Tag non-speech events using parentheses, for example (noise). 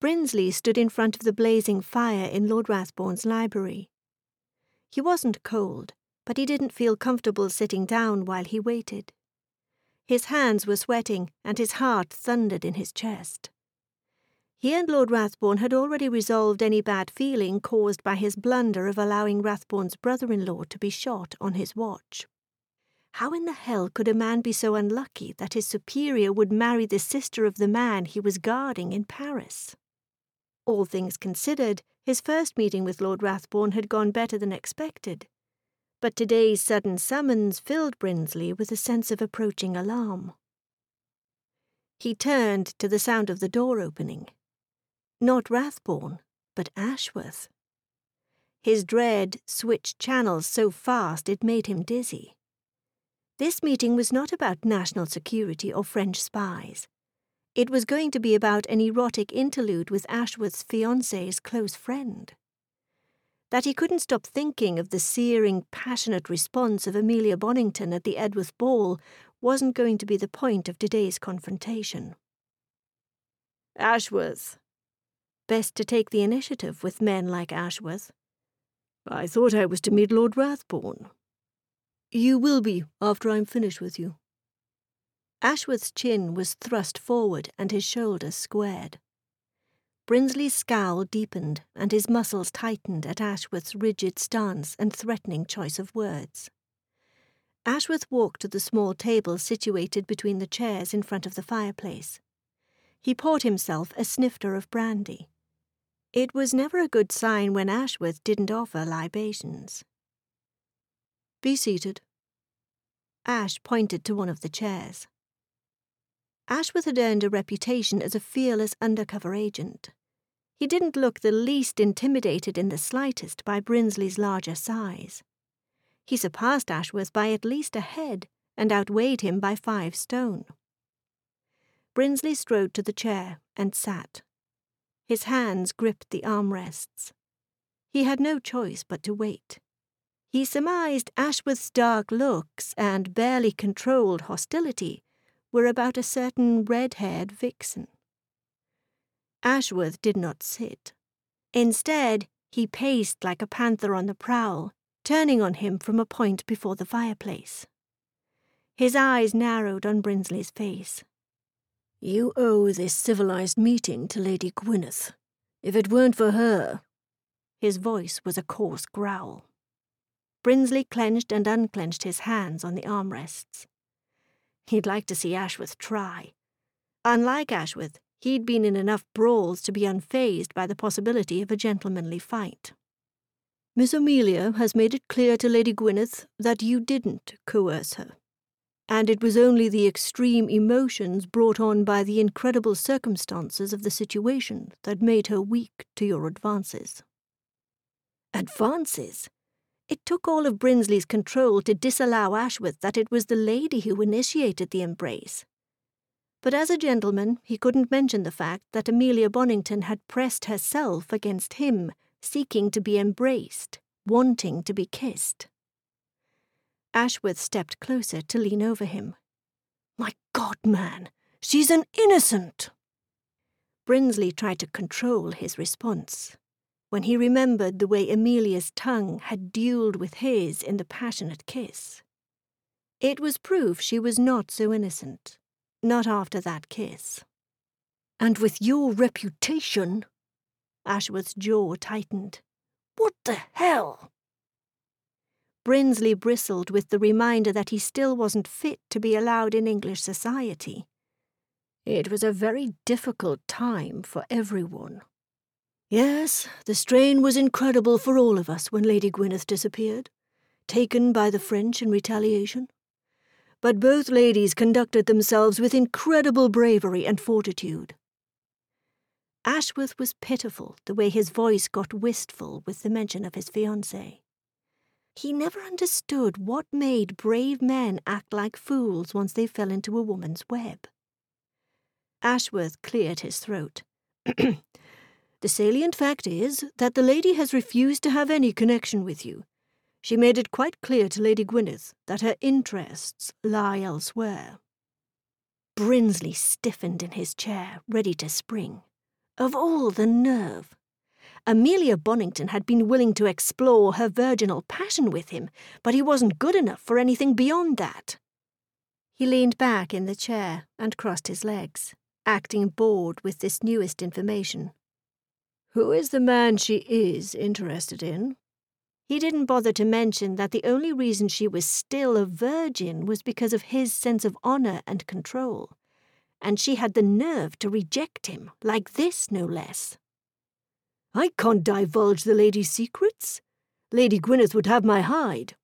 Brinsley stood in front of the blazing fire in Lord Rathbourne's library. He wasn't cold, but he didn't feel comfortable sitting down while he waited. His hands were sweating, and his heart thundered in his chest. He and Lord Rathbourne had already resolved any bad feeling caused by his blunder of allowing Rathbourne's brother in law to be shot on his watch. How in the hell could a man be so unlucky that his superior would marry the sister of the man he was guarding in Paris? All things considered, his first meeting with Lord Rathbourne had gone better than expected. But today's sudden summons filled Brinsley with a sense of approaching alarm. He turned to the sound of the door opening. Not Rathbourne, but Ashworth. His dread switched channels so fast it made him dizzy. This meeting was not about national security or French spies. It was going to be about an erotic interlude with Ashworth's fiance's close friend. That he couldn't stop thinking of the searing, passionate response of Amelia Bonington at the Edworth ball wasn't going to be the point of today's confrontation. Ashworth. Best to take the initiative with men like Ashworth. I thought I was to meet Lord Rathbourne. You will be after I'm finished with you. Ashworth's chin was thrust forward and his shoulders squared. Brinsley's scowl deepened and his muscles tightened at Ashworth's rigid stance and threatening choice of words. Ashworth walked to the small table situated between the chairs in front of the fireplace. He poured himself a snifter of brandy. It was never a good sign when Ashworth didn't offer libations. Be seated. Ash pointed to one of the chairs. Ashworth had earned a reputation as a fearless undercover agent. He didn't look the least intimidated in the slightest by Brinsley's larger size. He surpassed Ashworth by at least a head and outweighed him by five stone. Brinsley strode to the chair and sat. His hands gripped the armrests. He had no choice but to wait. He surmised Ashworth's dark looks and barely controlled hostility were about a certain red haired vixen. Ashworth did not sit. Instead, he paced like a panther on the prowl, turning on him from a point before the fireplace. His eyes narrowed on Brinsley's face. You owe this civilized meeting to Lady Gwyneth. If it weren't for her. His voice was a coarse growl. Brinsley clenched and unclenched his hands on the armrests. He'd like to see Ashworth try. Unlike Ashworth, he'd been in enough brawls to be unfazed by the possibility of a gentlemanly fight. Miss Amelia has made it clear to Lady Gwyneth that you didn't coerce her, and it was only the extreme emotions brought on by the incredible circumstances of the situation that made her weak to your advances. Advances? It took all of Brinsley's control to disallow Ashworth that it was the lady who initiated the embrace. But as a gentleman, he couldn't mention the fact that Amelia Bonington had pressed herself against him, seeking to be embraced, wanting to be kissed. Ashworth stepped closer to lean over him. My God, man, she's an innocent! Brinsley tried to control his response when he remembered the way Amelia's tongue had duelled with his in the passionate kiss. It was proof she was not so innocent, not after that kiss. And with your reputation, Ashworth's jaw tightened. What the hell? Brinsley bristled with the reminder that he still wasn't fit to be allowed in English society. It was a very difficult time for everyone. Yes, the strain was incredible for all of us when Lady Gwyneth disappeared, taken by the French in retaliation. But both ladies conducted themselves with incredible bravery and fortitude. Ashworth was pitiful the way his voice got wistful with the mention of his fiancée. He never understood what made brave men act like fools once they fell into a woman's web. Ashworth cleared his throat. (clears throat) The salient fact is that the lady has refused to have any connection with you. She made it quite clear to Lady Gwyneth that her interests lie elsewhere. Brinsley stiffened in his chair, ready to spring. Of all the nerve! Amelia Bonington had been willing to explore her virginal passion with him, but he wasn't good enough for anything beyond that. He leaned back in the chair and crossed his legs, acting bored with this newest information. Who is the man she is interested in? He didn't bother to mention that the only reason she was still a virgin was because of his sense of honor and control. And she had the nerve to reject him, like this, no less. I can't divulge the lady's secrets. Lady Gwyneth would have my hide.